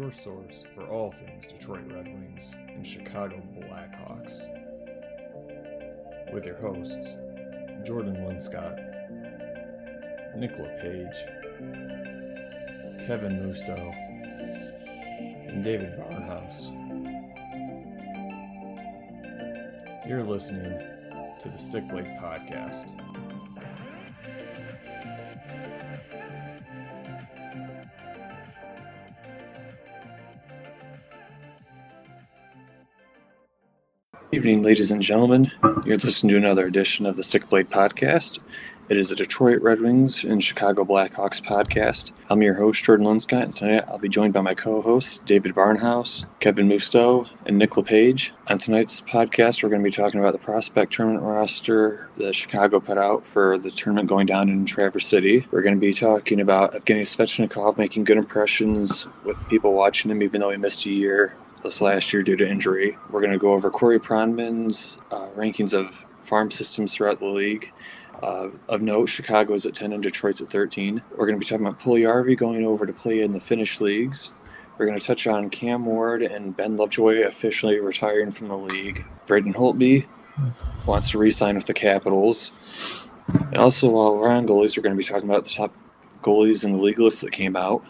your source for all things Detroit Red Wings and Chicago Blackhawks. With your hosts, Jordan Linscott, Nick LePage, Kevin Musto, and David Barnhouse. You're listening to the Stick Blade Podcast. Good evening, ladies and gentlemen. You're listening to another edition of the Stick Blade Podcast. It is a Detroit Red Wings and Chicago Blackhawks podcast. I'm your host, Jordan Linscott, and tonight I'll be joined by my co hosts, David Barnhouse, Kevin Musto, and Nick LePage. On tonight's podcast, we're going to be talking about the prospect tournament roster that Chicago put out for the tournament going down in Traverse City. We're going to be talking about Evgeny Svechnikov making good impressions with people watching him, even though he missed a year last year due to injury. We're going to go over Corey Pronman's uh, rankings of farm systems throughout the league. Uh, of note, Chicago is at 10 and Detroit's at 13. We're going to be talking about Puljujarvi going over to play in the Finnish leagues. We're going to touch on Cam Ward and Ben Lovejoy officially retiring from the league. Braden Holtby wants to re-sign with the Capitals. And also, while we're on goalies, we're going to be talking about the top goalies in the league list that came out.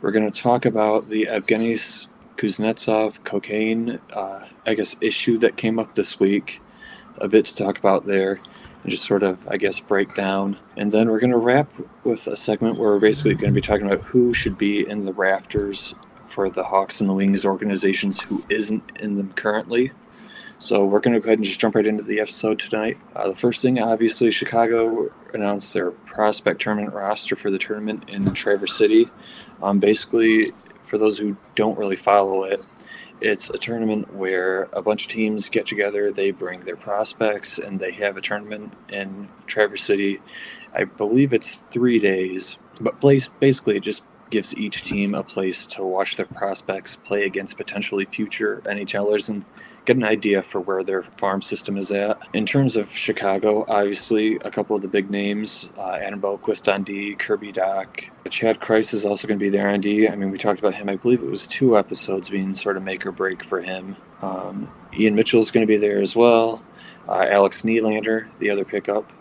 We're going to talk about the Evgeny Kuznetsov cocaine, uh, I guess, issue that came up this week. A bit to talk about there and just sort of, I guess, break down. And then we're going to wrap with a segment where we're basically going to be talking about who should be in the rafters for the Hawks and the Wings organizations who isn't in them currently. So we're going to go ahead and just jump right into the episode tonight. Uh, the first thing, obviously, Chicago announced their prospect tournament roster for the tournament in Traverse City. Um, basically, for those who don't really follow it, it's a tournament where a bunch of teams get together, they bring their prospects, and they have a tournament in Traverse City. I believe it's three days, but place basically it just gives each team a place to watch their prospects play against potentially future NHLers and get an idea for where their farm system is at. In terms of Chicago, obviously, a couple of the big names uh, Adam Boqvist on D, Kirby Dach. Chad Krys is also going to be there on D. I mean, we talked about him, I believe it was two episodes being sort of make or break for him. Um, Ian Mitchell is going to be there as well. Uh, Alex Nylander, the other pickup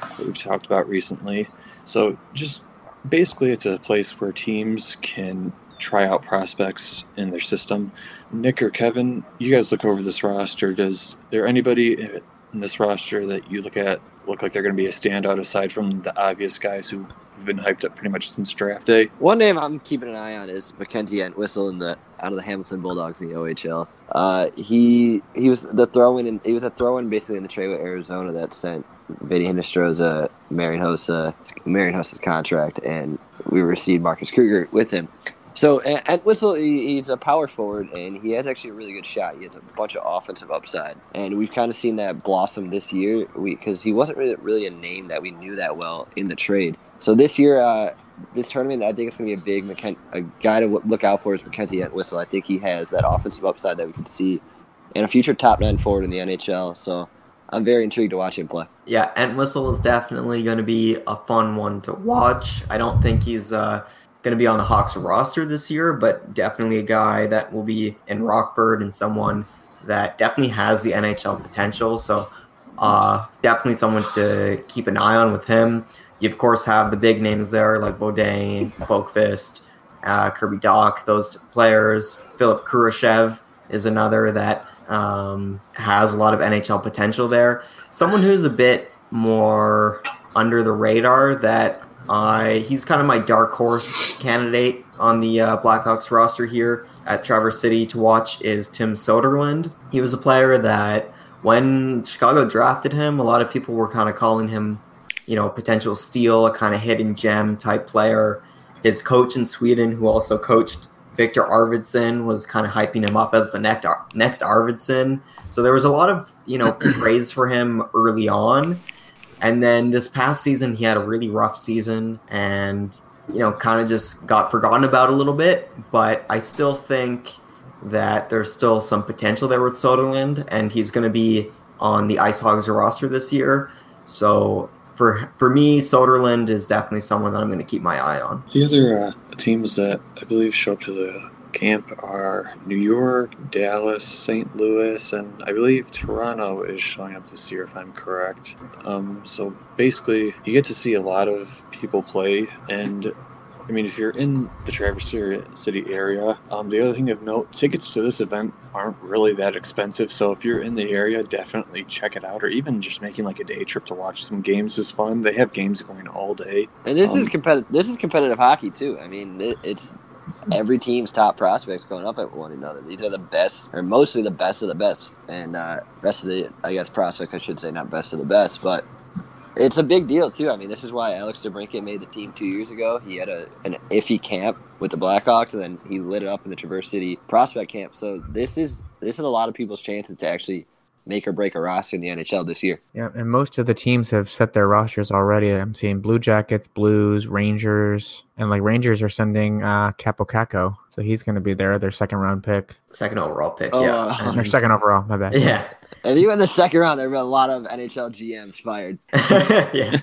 that we've talked about recently. So just basically, it's a place where teams can try out prospects in their system. Nick or Kevin, you guys look over this roster. Does there anybody in this roster that you look at look like they're going to be a standout aside from the obvious guys who have been hyped up pretty much since draft day? One name I'm keeping an eye on is Mackenzie Entwistle in the out of the Hamilton Bulldogs in the OHL. Uh, he he was the throw in he was a throw in basically in the trade with Arizona that sent Vinny Hinostroza Marian Hossa Marian Hossa's contract and we received Marcus Kruger with him. So Entwistle, he's a power forward, and he has actually a really good shot. He has a bunch of offensive upside, and we've kind of seen that blossom this year because he wasn't really, really a name that we knew that well in the trade. So this year, uh, this tournament, I think it's going to be a big McKen- a guy to look out for is Mackenzie Entwistle. I think he has that offensive upside that we can see, and a future top nine forward in the NHL. So I'm very intrigued to watch him play. Yeah, Entwistle is definitely going to be a fun one to watch. I don't think he's uh, going to be on the Hawks roster this year, but definitely a guy that will be in Rockford and someone that definitely has the NHL potential. So uh, definitely someone to keep an eye on with him. You of course have the big names there like Beaudin, Boqvist, uh, Kirby Dach, those players. Philip Kurashev is another that um, has a lot of NHL potential there. Someone who's a bit more under the radar that uh, he's kind of my dark horse candidate on the uh, Blackhawks roster here at Traverse City to watch is Tim Soderlund. He was a player that when Chicago drafted him, a lot of people were kind of calling him, you know, a potential steal, a kind of hidden gem type player. His coach in Sweden, who also coached Viktor Arvidsson, was kind of hyping him up as the next next Arvidsson. So there was a lot of you know praise for him early on. And then this past season, he had a really rough season and, you know, kind of just got forgotten about a little bit. But I still think that there's still some potential there with Soderlund, and he's going to be on the Ice Hogs roster this year. So for for me, Soderlund is definitely someone that I'm going to keep my eye on. The other uh, teams that I believe show up to the camp are New York, Dallas, St. Louis, and I believe Toronto is showing up this year, if I'm correct. Um, so basically, you get to see a lot of people play, and I mean, if you're in the Traverse City area, um, the other thing of note, tickets to this event aren't really that expensive. So if you're in the area, definitely check it out, or even just making like a day trip to watch some games is fun. They have games going all day. And this Um, is competitive. This is competitive hockey too. I mean, it, it's every team's top prospects going up at one another. These are the best, or mostly the best of the best, and uh, rest of the, I guess, prospects. I should say, not best of the best, but it's a big deal too. I mean, this is why Alex DeBrincat made the team two years ago. He had a an iffy camp with the Blackhawks, and then he lit it up in the Traverse City prospect camp. So this is this is a lot of people's chances to actually make or break a roster in the NHL this year. Yeah, and most of the teams have set their rosters already. I'm seeing Blue Jackets, Blues, Rangers, and like Rangers are sending uh Kaapo Kakko, so he's going to be there. Their second round pick, Second overall pick. Oh, yeah. uh, or second overall. My bad. yeah. If you win the second round, there have been a lot of NHL GMs fired. yeah.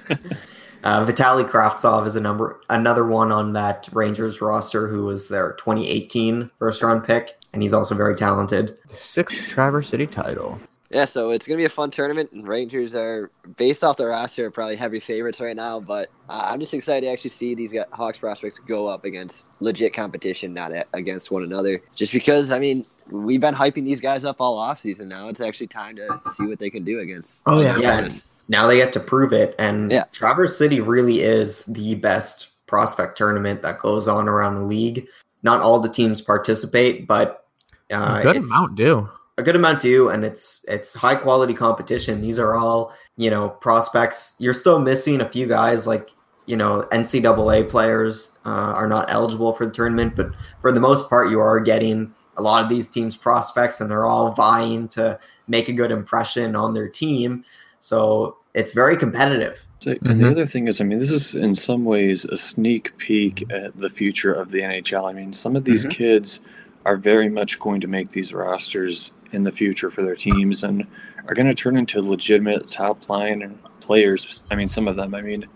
Uh, Vitaly Kravtsov is a number another one on that Rangers roster who was their 2018 first round pick, and he's also very talented. Sixth Traverse City title. Yeah, so it's gonna be a fun tournament. and Rangers are based off their roster are probably heavy favorites right now, but uh, I'm just excited to actually see these Hawks prospects go up against legit competition, not a- against one another. Just because, I mean, we've been hyping these guys up all off season. Now it's actually time to see what they can do against. Oh, yeah. Yeah. opponents. Now they get to prove it, and Yeah. Traverse City really is the best prospect tournament that goes on around the league. Not all the teams participate, but uh, a good it's- amount do. A good amount do and it's it's high quality competition. These are all you know prospects. You're still missing a few guys like you know ncaa players uh, are not eligible for the tournament but for the most part you are getting a lot of these teams prospects and they're all vying to make a good impression on their team. So it's very competitive. So, and the other thing is, I mean, this is in some ways a sneak peek at the future of the NHL. I mean, some of these Mhm. kids are very much going to make these rosters in the future for their teams and are going to turn into legitimate top line players. I mean, some of them. I mean,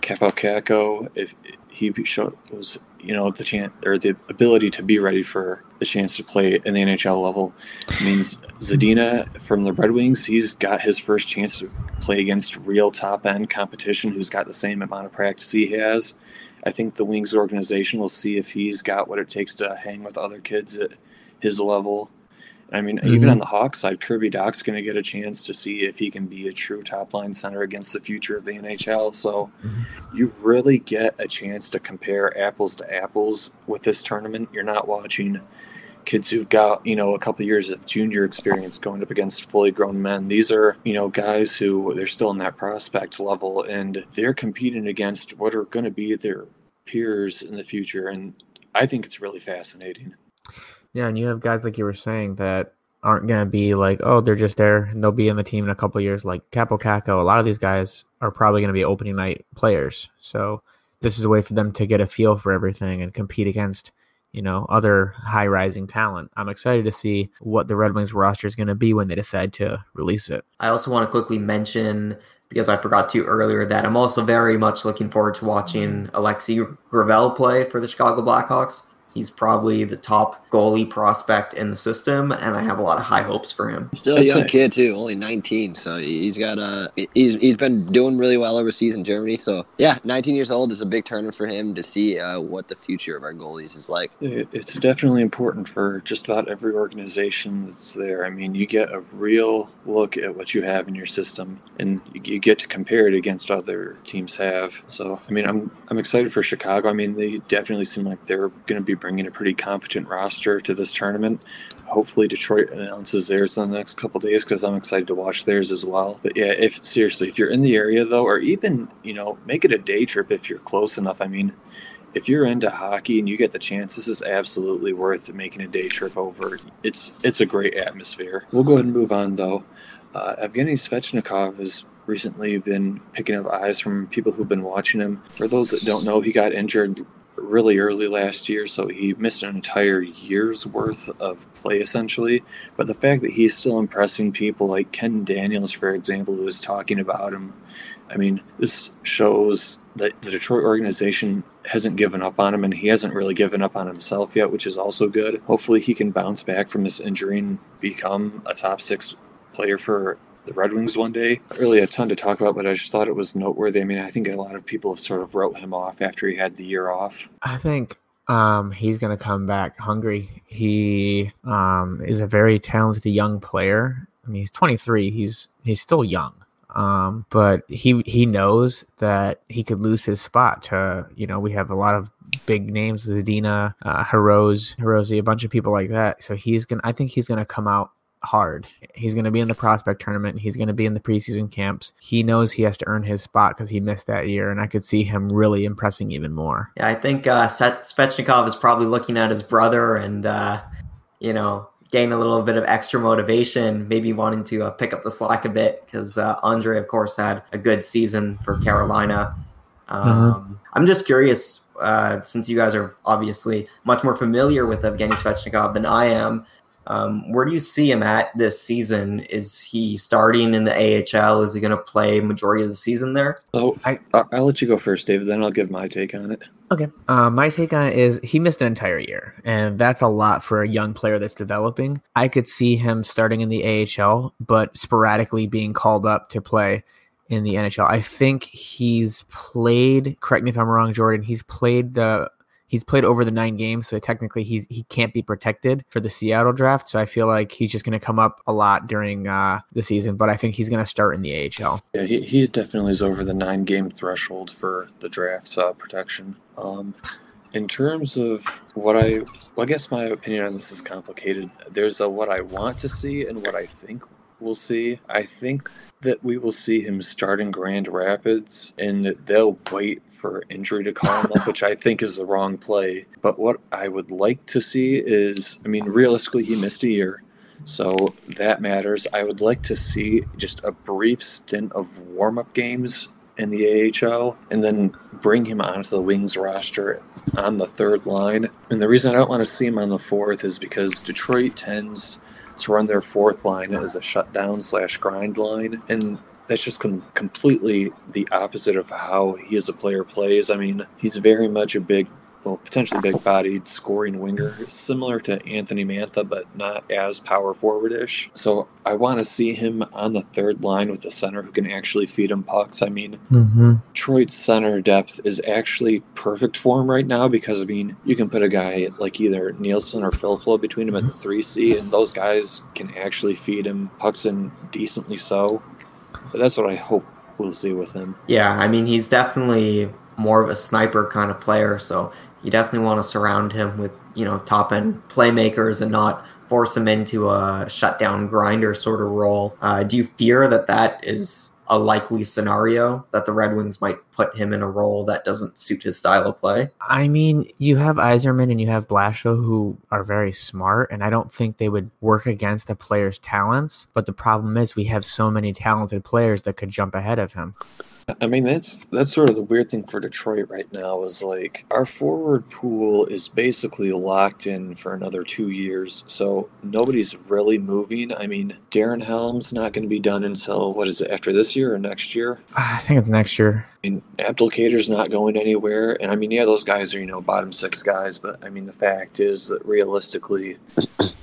Kaapo Kakko, if he shows, you know, the chance or the ability to be ready for the chance to play in the NHL level, means Zadina from the Red Wings, he's got his first chance to play against real top end competition who's got the same amount of practice he has. I think the Wings organization will see if he's got what it takes to hang with other kids at his level. I mean, even Mhm. on the Hawks side, Kirby Dach's going to get a chance to see if he can be a true top line center against the future of the NHL. So you really get a chance to compare apples to apples with this tournament. You're not watching kids who've got you know a couple years of junior experience going up against fully grown men these are you know guys who they're still in that prospect level and they're competing against what are going to be their peers in the future and i think it's really fascinating Yeah, and you have guys like you were saying that aren't going to be like, oh, they're just there and they'll be in the team in a couple years. Like Kaapo Kakko, a lot of these guys are probably going to be opening night players. So this is a way for them to get a feel for everything and compete against, you know, other high rising talent. I'm excited to see what the Red Wings roster is going to be when they decide to release it. I also want to quickly mention, because I forgot to earlier, that I'm also very much looking forward to watching Alexis Gravel play for the Chicago Blackhawks. He's probably the top goalie prospect in the system, and I have a lot of high hopes for him. Still a young it. kid too, only 19. So he's got uh he's he's been doing really well overseas in Germany. So yeah, 19 years old is a big tournament for him to see uh, what the future of our goalies is like. It- It's definitely important for just about every organization that's there. I mean, you get a real look at what you have in your system, and you, you get to compare it against other teams have. So, I mean, I'm I'm excited for Chicago. I mean, they definitely seem like they're going to be bringing a pretty competent roster to this tournament. Hopefully, Detroit announces theirs in the next couple days because I'm excited to watch theirs as well. But yeah, if seriously, if you're in the area though, or even you know, make it a day trip if you're close enough. I mean if you're into hockey and you get the chance, this is absolutely worth making a day trip over. It's it's a great atmosphere. We'll go ahead and move on though. Uh, Evgeny Svechnikov has recently been picking up eyes from people who've been watching him. For those that don't know, he got injured really early last year, so he missed an entire year's worth of play essentially. But the fact that he's still impressing people like Ken Daniels, for example, who was talking about him, I mean, this shows that the Detroit organization hasn't given up on him, and he hasn't really given up on himself yet, which is also good. Hopefully, he can bounce back from this injury and become a top six player for the Red Wings one day. Not really a ton to talk about, but I just thought it was noteworthy. I mean, I think a lot of people have sort of wrote him off after he had the year off. I think um, he's going to come back hungry. He um, is a very talented young player. I mean, he's 23. He's he's still young. Um, but he he knows that he could lose his spot to you know we have a lot of big names Zadina, uh, Hirose, Hirose, a bunch of people like that. So he's gonna I think he's gonna come out hard. He's going to be in the prospect tournament. He's going to be in the preseason camps. He knows he has to earn his spot because he missed that year, and I could see him really impressing even more. Yeah, I think uh, Svechnikov is probably looking at his brother and, uh, you know, gain a little bit of extra motivation, maybe wanting to uh, pick up the slack a bit because uh, Andrei, of course, had a good season for Carolina. Um, mm-hmm. I'm just curious, uh, since you guys are obviously much more familiar with Evgeny Svechnikov than I am. Um, where do you see him at this season? Is he starting in the AHL? Is he going to play majority of the season there? Oh, I, I'll let you go first, David. Then I'll give my take on it. Okay. Uh, my take on it is he missed an entire year, and that's a lot for a young player that's developing. I could see him starting in the AHL, but sporadically being called up to play in the NHL. I think he's played. Correct me if I'm wrong, Jordan. He's played the he's played over the nine games, so technically he he can't be protected for the Seattle draft. So I feel like he's just going to come up a lot during uh, the season, but I think he's going to start in the AHL. Yeah, he, he definitely is over the nine game threshold for the draft uh, protection. Um, in terms of what I, well, I guess my opinion on this is complicated. There's a what I want to see and what I think we'll see. I think that we will see him start in Grand Rapids and they'll wait for injury to him up, which I think is the wrong play. But what I would like to see is, I mean, realistically, he missed a year. So that matters. I would like to see just a brief stint of warm up games in the AHL and then bring him onto the Wings roster on the third line. And the reason I don't want to see him on the fourth is because Detroit tends to run their fourth line as a shutdown slash grind line. And that's just com- completely the opposite of how he as a player plays. I mean, he's very much a big, well, potentially big bodied scoring winger, similar to Anthony Mantha, but not as power forward ish. So I want to see him on the third line with a center who can actually feed him pucks. I mean, mm-hmm. Detroit's center depth is actually perfect for him right now because, I mean, you can put a guy like either Nielsen or Filppula between him at the 3C, and those guys can actually feed him pucks and decently so. But that's what I hope we'll see with him. Yeah, I mean, he's definitely more of a sniper kind of player, so you definitely want to surround him with, you know, top end playmakers and not force him into a shutdown grinder sort of role. Uh, do you fear that that is a likely scenario that the Red Wings might put him in a role that doesn't suit his style of play? I mean, you have Yzerman and you have Blashill who are very smart, and I don't think they would work against a player's talents. But the problem is, we have so many talented players that could jump ahead of him. I mean, that's that's sort of the weird thing for Detroit right now is like our forward pool is basically locked in for another two years, so nobody's really moving. I mean, Darren Helm's not going to be done until what is it after this year or next year? I think it's next year. I mean, Abdelkader's not going anywhere, and I mean, yeah, those guys are you know bottom six guys, but I mean, the fact is that realistically,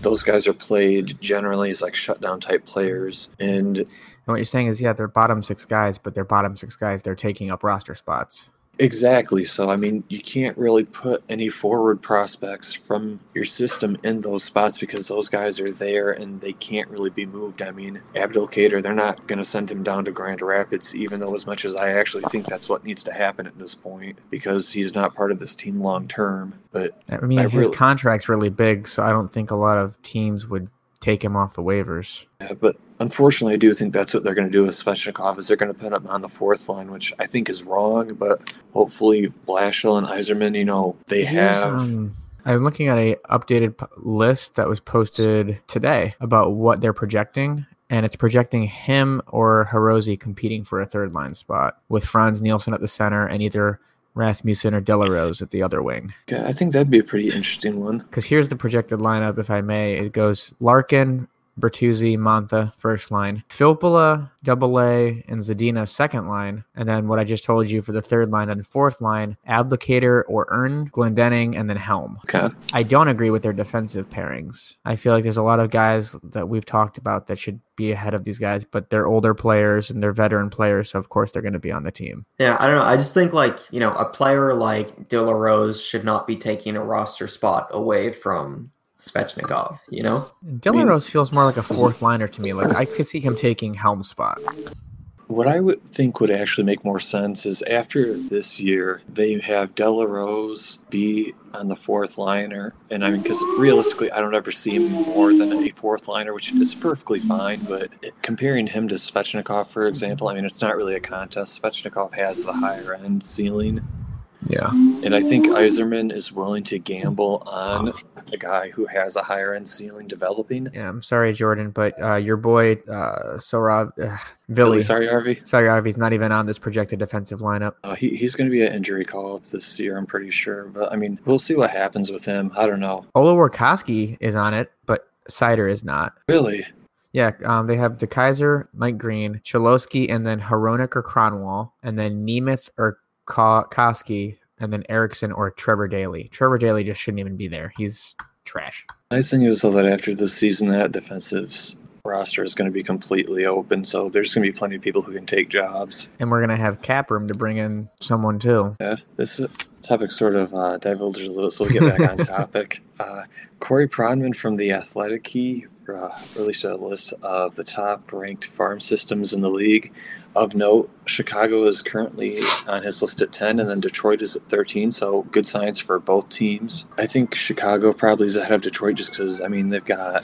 those guys are played generally as like shutdown type players, and what you're saying is, yeah, they're bottom six guys, but they're bottom six guys. They're taking up roster spots. Exactly. So, I mean, you can't really put any forward prospects from your system in those spots because those guys are there and they can't really be moved. I mean, Abdelkader, they're not going to send him down to Grand Rapids, even though, as much as I actually think that's what needs to happen at this point, because he's not part of this team long term. But I mean, I his really, contract's really big, so I don't think a lot of teams would take him off the waivers. Yeah, but unfortunately, I do think that's what they're going to do with Svechnikov is they're going to put him on the fourth line, which I think is wrong. But hopefully, Blashill and Yzerman, you know, they Here's, have. Um, I'm looking at a updated list that was posted today about what they're projecting, and it's projecting him or Hirose competing for a third line spot with Franz Nielsen at the center and either Rasmussen or De La Rose at the other wing. Yeah, I think that'd be a pretty interesting one. Because here's the projected lineup, if I may. It goes Larkin, Bertuzzi, Mantha, first line. Filppula, double A, and Zadina, second line. And then what I just told you for the third line and fourth line, Abdelkader or Ehn, Glendening, and then Helm. Okay. I don't agree with their defensive pairings. I feel like there's a lot of guys that we've talked about that should be ahead of these guys, but they're older players and they're veteran players, so of course they're going to be on the team. Yeah, I don't know. I just think like you know a player like De La Rose should not be taking a roster spot away from Svechnikov. You know, De La Rose feels more like a fourth liner to me. Like I could see him taking Helm's spot. What I would think would actually make more sense is after this year, they have De La Rose be on the fourth liner. And I mean, because realistically, I don't ever see him more than a fourth liner, which is perfectly fine. But comparing him to Svechnikov, for example, I mean, it's not really a contest. Svechnikov has the higher end ceiling. Yeah. And I think Yzerman is willing to gamble on a guy who has a higher end ceiling developing. Yeah, I'm sorry, Jordan, but uh, your boy uh, Sorav uh, Villy, sorry, Harvey. sorry, Harvey's not even on this projected defensive lineup. Uh, he, he's going to be an injury call up this year, I'm pretty sure. But I mean, we'll see what happens with him. I don't know. Ola Warkowski is on it, but Seider is not. Really? Yeah, um, they have DeKeyser, Mike Green, Cholowski, and then Hronek or Kronwall, and then Nemeth or Kaski, and then Ericsson or Trevor Daley. Trevor Daley just shouldn't even be there. He's trash. Nice thing is though that after the season, that defensive roster is going to be completely open. So there's going to be plenty of people who can take jobs. And we're gonna have cap room to bring in someone too. Yeah, this uh, topic sort of uh, diverged a little, so we'll get back on topic. Uh, Corey Pronman from the Athletic Key uh, released a list of the top ranked farm systems in the league. Of note, Chicago is currently on his list at 10, and then Detroit is at 13, so good signs for both teams. I think Chicago probably is ahead of Detroit just because, I mean, they've got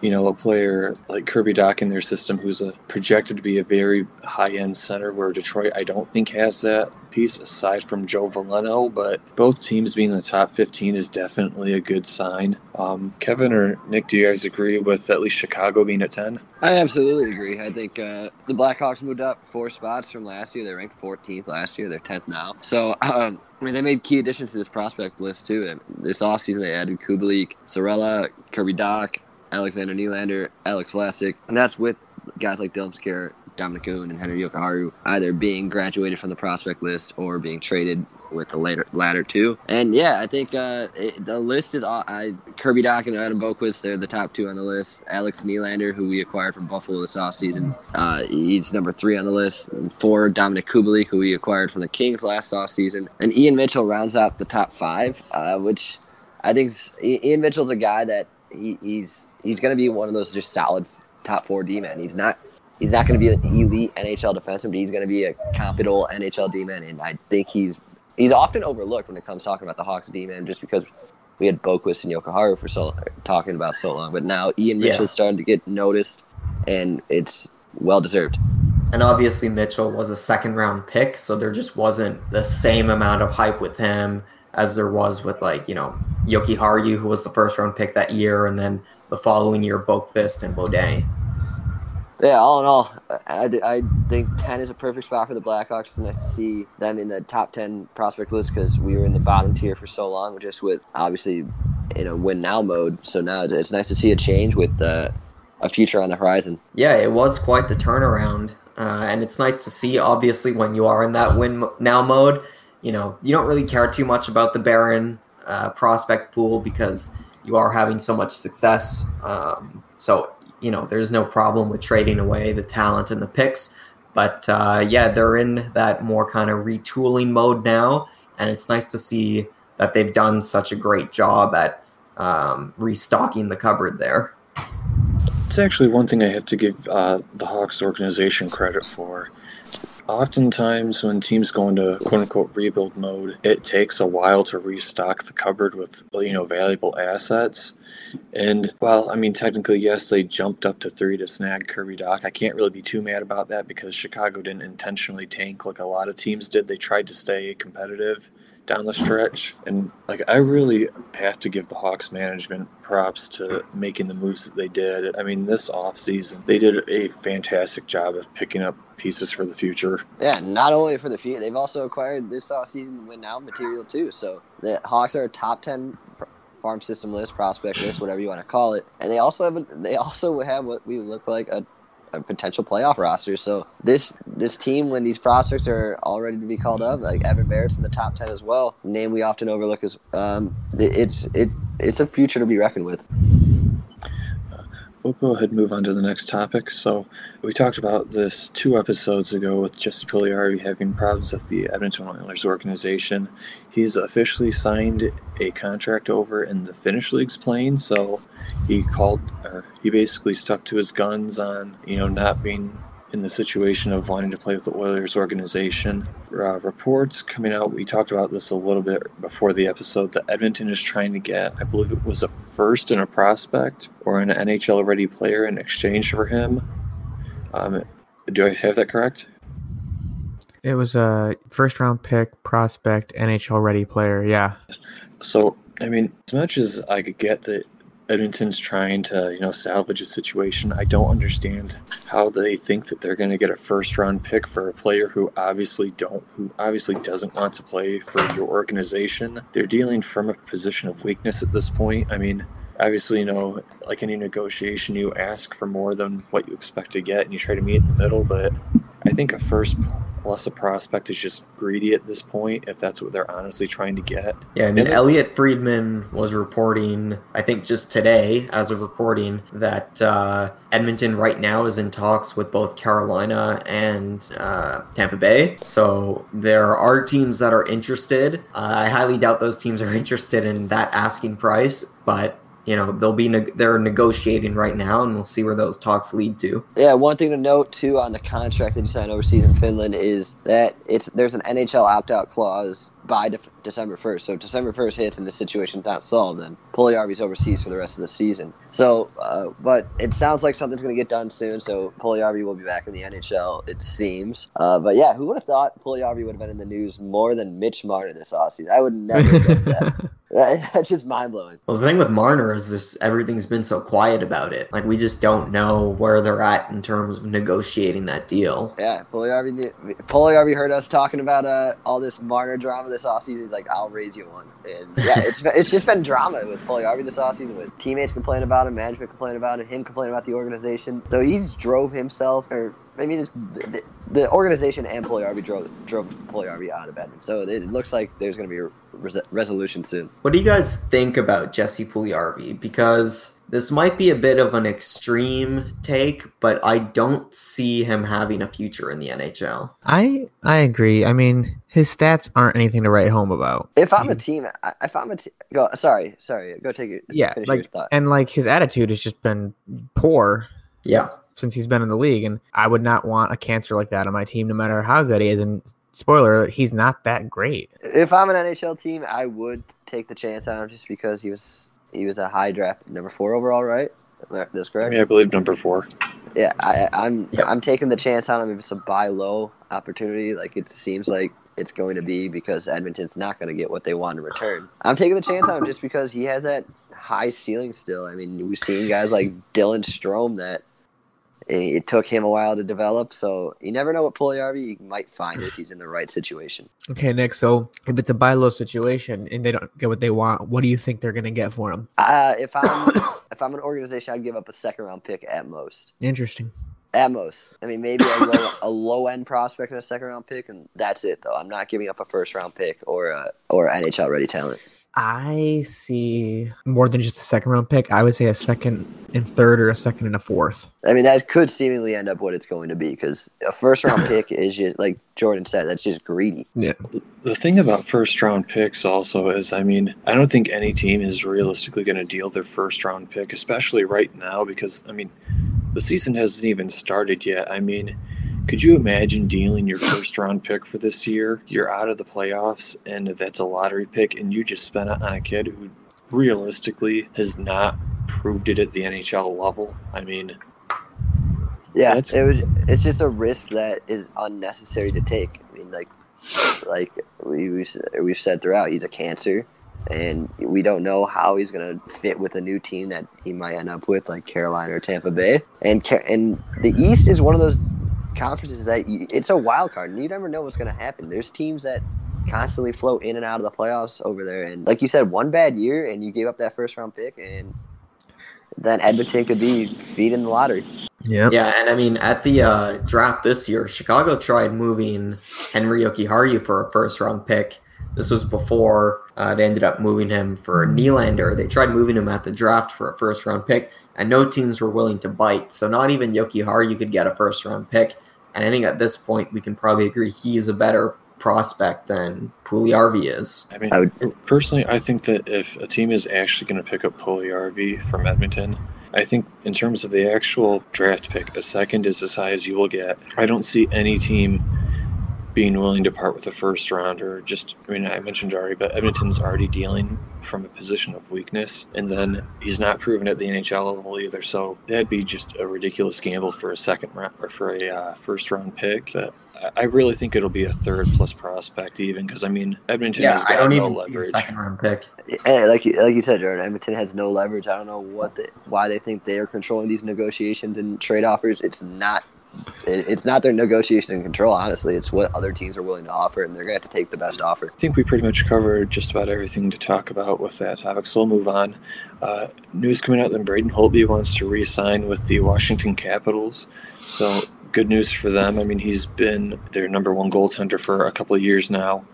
you know, a player like Kirby Dach in their system who's a, projected to be a very high end center, where Detroit I don't think has that piece aside from Joe Veleno, but both teams being in the top 15 is definitely a good sign. Um, Kevin or Nick, do you guys agree with at least Chicago being at 10? I absolutely agree. I think uh, the Blackhawks moved up four spots from last year. They ranked 14th last year. They're 10th now. So, um, I mean, they made key additions to this prospect list, too. And this offseason, they added Kubalik, Sorella, Kirby Dach, Alexander Nylander, Alex Vlasic. And that's with guys like Dylan Scare, Dominik Kahun, and Henri Jokiharju either being graduated from the prospect list or being traded with the later latter two. And yeah, I think uh, it, the list is all, I Kirby Dach and Adam Boqvist. They're the top two on the list. Alex Nylander, who we acquired from Buffalo this offseason, uh, he's number three on the list. And four, Dominik Kubalik, who we acquired from the Kings last offseason. And Ian Mitchell rounds out the top five, uh, which I think Ian Mitchell's a guy that he, he's he's going to be one of those just solid top four D men. He's not he's not going to be an elite NHL defenseman, but he's going to be a competent NHL D man, and I think he's he's often overlooked when it comes talking about the Hawks D man, just because we had Boqvist and Jokiharju for so talking about so long, but now Ian Yeah. Mitchell's starting to get noticed, and it's well deserved. and obviously Mitchell was a second round pick, so there just wasn't the same amount of hype with him as there was with like you know Jokiharju, who was the first round pick that year, and then the following year Boqvist and Beaudin. Yeah, all in all, I, I think 10 is a perfect spot for the Blackhawks. It's nice to see them in the top 10 prospect list because we were in the bottom tier for so long, just with obviously in a win now mode. So now it's nice to see a change with uh, a future on the horizon. Yeah, it was quite the turnaround, uh, and it's nice to see. Obviously, when you are in that win now mode, you know you don't really care too much about the barren uh, prospect pool because you are having so much success. Um, so you know there's no problem with trading away the talent and the picks. But uh, yeah, they're in that more kind of retooling mode now, and it's nice to see that they've done such a great job at um, restocking the cupboard there. It's actually one thing I have to give uh, the Hawks organization credit for. Oftentimes, when teams go into "quote unquote" rebuild mode, it takes a while to restock the cupboard with you know valuable assets. And well, I mean, technically, yes, they jumped up to three to snag Kirby Dach. I can't really be too mad about that because Chicago didn't intentionally tank like a lot of teams did. They tried to stay competitive down the stretch. And like I really have to give the Hawks management props to making the moves that they did. I mean, this offseason, they did a fantastic job of picking up pieces for the future. Yeah, not only for the future, they've also acquired this offseason win now material too. So the Hawks are a top 10 pr- farm system list, prospect list, whatever you want to call it. And they also have a, they also have what we look like a, a potential playoff roster. So this this team, when these prospects are all ready to be called up, like Evan Barratt's in the top ten as well, name we often overlook is um, it's it it's a future to be reckoned with. We'll go ahead and move on to the next topic. So, we talked about this two episodes ago with Jesse Puljujarvi having problems with the Edmonton Oilers organization. He's officially signed a contract over in the Finnish leagues playing, so he called, or he basically stuck to his guns on, you know, not being in the situation of wanting to play with the Oilers organization. Uh, reports coming out, we talked about this a little bit before the episode, that Edmonton is trying to get, I believe it was a first and a prospect or an NHL ready player in exchange for him. Um, do I have that correct? It was a first round pick, prospect, NHL ready player. Yeah. So, I mean, as much as I could get that Edmonton's trying to, you know, salvage a situation. I don't understand how they think that they're going to get a first round pick for a player who obviously don't who obviously doesn't want to play for your organization. They're dealing from a position of weakness at this point. I mean, obviously, you know, like any negotiation, you ask for more than what you expect to get and you try to meet in the middle, but I think a first plus a prospect is just greedy at this point if that's what they're honestly trying to get. Yeah, I mean, Elliotte Friedman was reporting, I think just today as of recording, that uh, Edmonton right now is in talks with both Carolina and uh, Tampa Bay. So there are teams that are interested. Uh, I highly doubt those teams are interested in that asking price, but you know they'll be ne- they're negotiating right now and we'll see where those talks lead to yeah one thing to note too on the contract that you signed overseas in finland is that it's there's an nhl opt-out clause by de- December 1st. So December 1st hits and the situation's not solved, then Puljujarvi's overseas for the rest of the season. So, uh, but it sounds like something's going to get done soon. So Puljujarvi will be back in the NHL, it seems. Uh, but yeah, who would have thought Puljujarvi would have been in the news more than Mitch Marner this offseason? I would never guess that. That's just mind blowing. Well, the thing with Marner is this everything's been so quiet about it. Like we just don't know where they're at in terms of negotiating that deal. Yeah, Puljujarvi, Puljujarvi heard us talking about uh, all this Marner drama this offseason. He's like, I'll raise you one. And yeah, it's it's just been drama with Puljujarvi this offseason with teammates complaining about him, management complaining about him, him complaining about the organization. So he's drove himself, or I mean, the, the, organization and Puljujarvi drove drove Puljujarvi out of Edmonton. So it looks like there's going to be a res- resolution soon. What do you guys think about Jesse Puljujarvi? Because this might be a bit of an extreme take, but I don't see him having a future in the NHL. I I agree. I mean, his stats aren't anything to write home about. If I'm a team, if I'm a team, go. Sorry, sorry. Go take it. Yeah, like and like his attitude has just been poor. Yeah, since he's been in the league, and I would not want a cancer like that on my team, no matter how good he is. And spoiler, he's not that great. If I'm an NHL team, I would take the chance on him just because he was he was a high draft number four overall, right? That's correct. Yeah, I believe number four. Yeah, I, I'm yeah. I'm taking the chance on him if it's a buy low opportunity, like it seems like it's going to be because Edmonton's not going to get what they want in return. I'm taking the chance on him just because he has that high ceiling still. I mean, we've seen guys like Dylan Strome that it took him a while to develop. So you never know what Puljujarvi might find if he's in the right situation. Okay, Nick. So if it's a buy low situation and they don't get what they want, what do you think they're going to get for him? Uh, if I'm if I'm an organization, I'd give up a second round pick at most. Interesting. At most. I mean, maybe a low, a low end prospect and a second round pick, and that's it. Though I'm not giving up a first round pick or a or NHL ready talent. I see more than just a second round pick. I would say a second and third or a second and a fourth. I mean, that could seemingly end up what it's going to be because a first round pick is just, like Jordan said, that's just greedy. Yeah. The thing about first round picks also is, I mean, I don't think any team is realistically going to deal their first round pick, especially right now because, I mean, the season hasn't even started yet. I mean, could you imagine dealing your first round pick for this year? You're out of the playoffs, and that's a lottery pick, and you just spent it on a kid who realistically has not proved it at the NHL level. I mean, yeah, it was. It's just a risk that is unnecessary to take. I mean, like, like we we've said throughout, he's a cancer, and we don't know how he's gonna fit with a new team that he might end up with, like Carolina or Tampa Bay. And and the East is one of those conferences that you, it's a wild card, and you never know what's going to happen. There's teams that constantly float in and out of the playoffs over there. And like you said, one bad year and you gave up that first round pick, and then Edmonton could be feeding the lottery. Yeah. Yeah, and I mean, at the uh, draft this year, Chicago tried moving Henri Jokiharju for a first round pick. This was before uh, they ended up moving him for Nylander. They tried moving him at the draft for a first round pick, and no teams were willing to bite. So not even Jokiharju could get a first round pick. And I think at this point, we can probably agree he's a better prospect than Puljujarvi is. I mean, I would- personally, I think that if a team is actually going to pick up Puljujarvi from Edmonton, I think in terms of the actual draft pick, a second is as high as you will get. I don't see any team being willing to part with a first rounder. Just, I mean, I mentioned already, but Edmonton's already dealing from a position of weakness, and then he's not proven at the NHL level either. So that'd be just a ridiculous gamble for a second round or for a uh, first round pick. But I- I really think it'll be a third plus prospect, even because I mean, Edmonton Yeah, has I don't no even see a leverage. second round pick. Eh, like you, like you said, Jordan, Edmonton has no leverage. I don't know what they, why they think they are controlling these negotiations and trade offers. It's not. It- It's not their negotiation and control. Honestly, it's what other teams are willing to offer, and they're gonna have to take the best offer. I think we pretty much covered just about everything to talk about with that topic, so we'll move on. Uh, news coming out that Braden Holtby wants to re sign with the Washington Capitals. So, good news for them. I mean, he's been their number one goaltender for a couple of years now.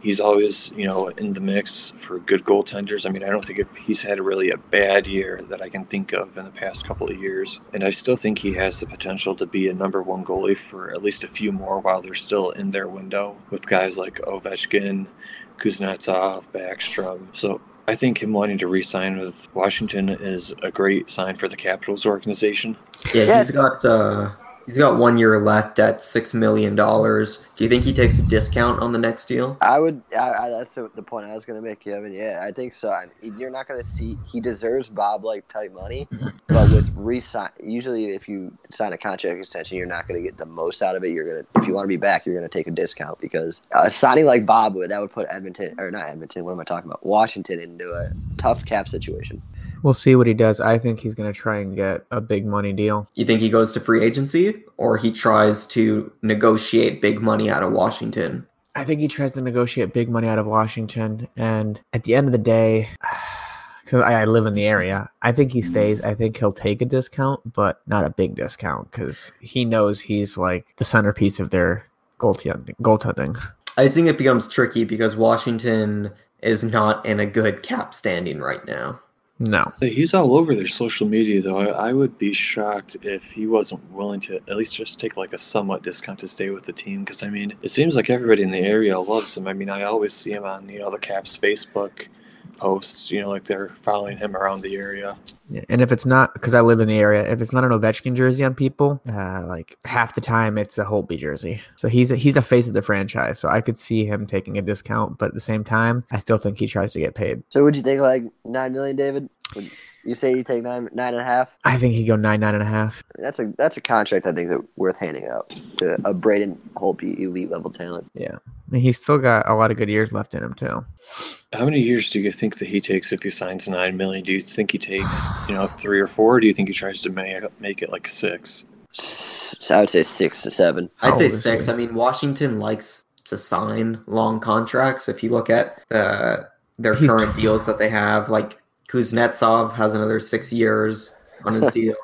He's always, you know, in the mix for good goaltenders. I mean, I don't think if he's had really a bad year that I can think of in the past couple of years. And I still think he has the potential to be a number one goalie for at least a few more while they're still in their window with guys like Ovechkin, Kuznetsov, Backstrom. So I think him wanting to re-sign with Washington is a great sign for the Capitals organization. Yeah, Yeah, he's got uh, he's got one year left at six million dollars. Do you think he takes a discount on the next deal? I would. I, I, that's the, the point I was going to make, Kevin. Yeah, I think so. I mean, you're not going to see. He deserves Bob like type money, but with resign, usually if you sign a contract extension, you're not going to get the most out of it. You're gonna, if you want to be back, you're going to take a discount because uh, signing like Bob would that would put Edmonton or not Edmonton. What am I talking about? Washington into a tough cap situation. We'll see what he does. I think he's going to try and get a big money deal. You think he goes to free agency, or he tries to negotiate big money out of Washington? I think he tries to negotiate big money out of Washington. And at the end of the day, because I, I live in the area, I think he stays. I think he'll take a discount, but not a big discount because he knows he's like the centerpiece of their goaltending. goaltending. I think it becomes tricky because Washington is not in a good cap standing right now. No. He's all over their social media, though. I, would be shocked if he wasn't willing to at least just take like a somewhat discount to stay with the team. Because I mean, it seems like everybody in the area loves him. I mean, I always see him on you know the Caps Facebook posts. You know, like they're following him around the area. Yeah, and if it's not because I live in the area, if it's not an Ovechkin jersey on people, uh, like half the time it's a Holtby jersey. So he's a, he's a face of the franchise. So I could see him taking a discount, but at the same time, I still think he tries to get paid. So would you think like nine million, David? Would you say you take nine nine and a half? I think he'd go nine nine and a half. That's a that's a contract I think that worth handing out to a Braden Holtby elite level talent. Yeah, and he's still got a lot of good years left in him too. How many years do you think that he takes if he signs nine million? Do you think he takes you know three or four? Or do you think he tries to make make it like six? So I would say six to seven. I'd say six. he? I mean, Washington likes to sign long contracts. If you look at uh, their He's current tw- deals that they have, like Kuznetsov has another six years on his deal.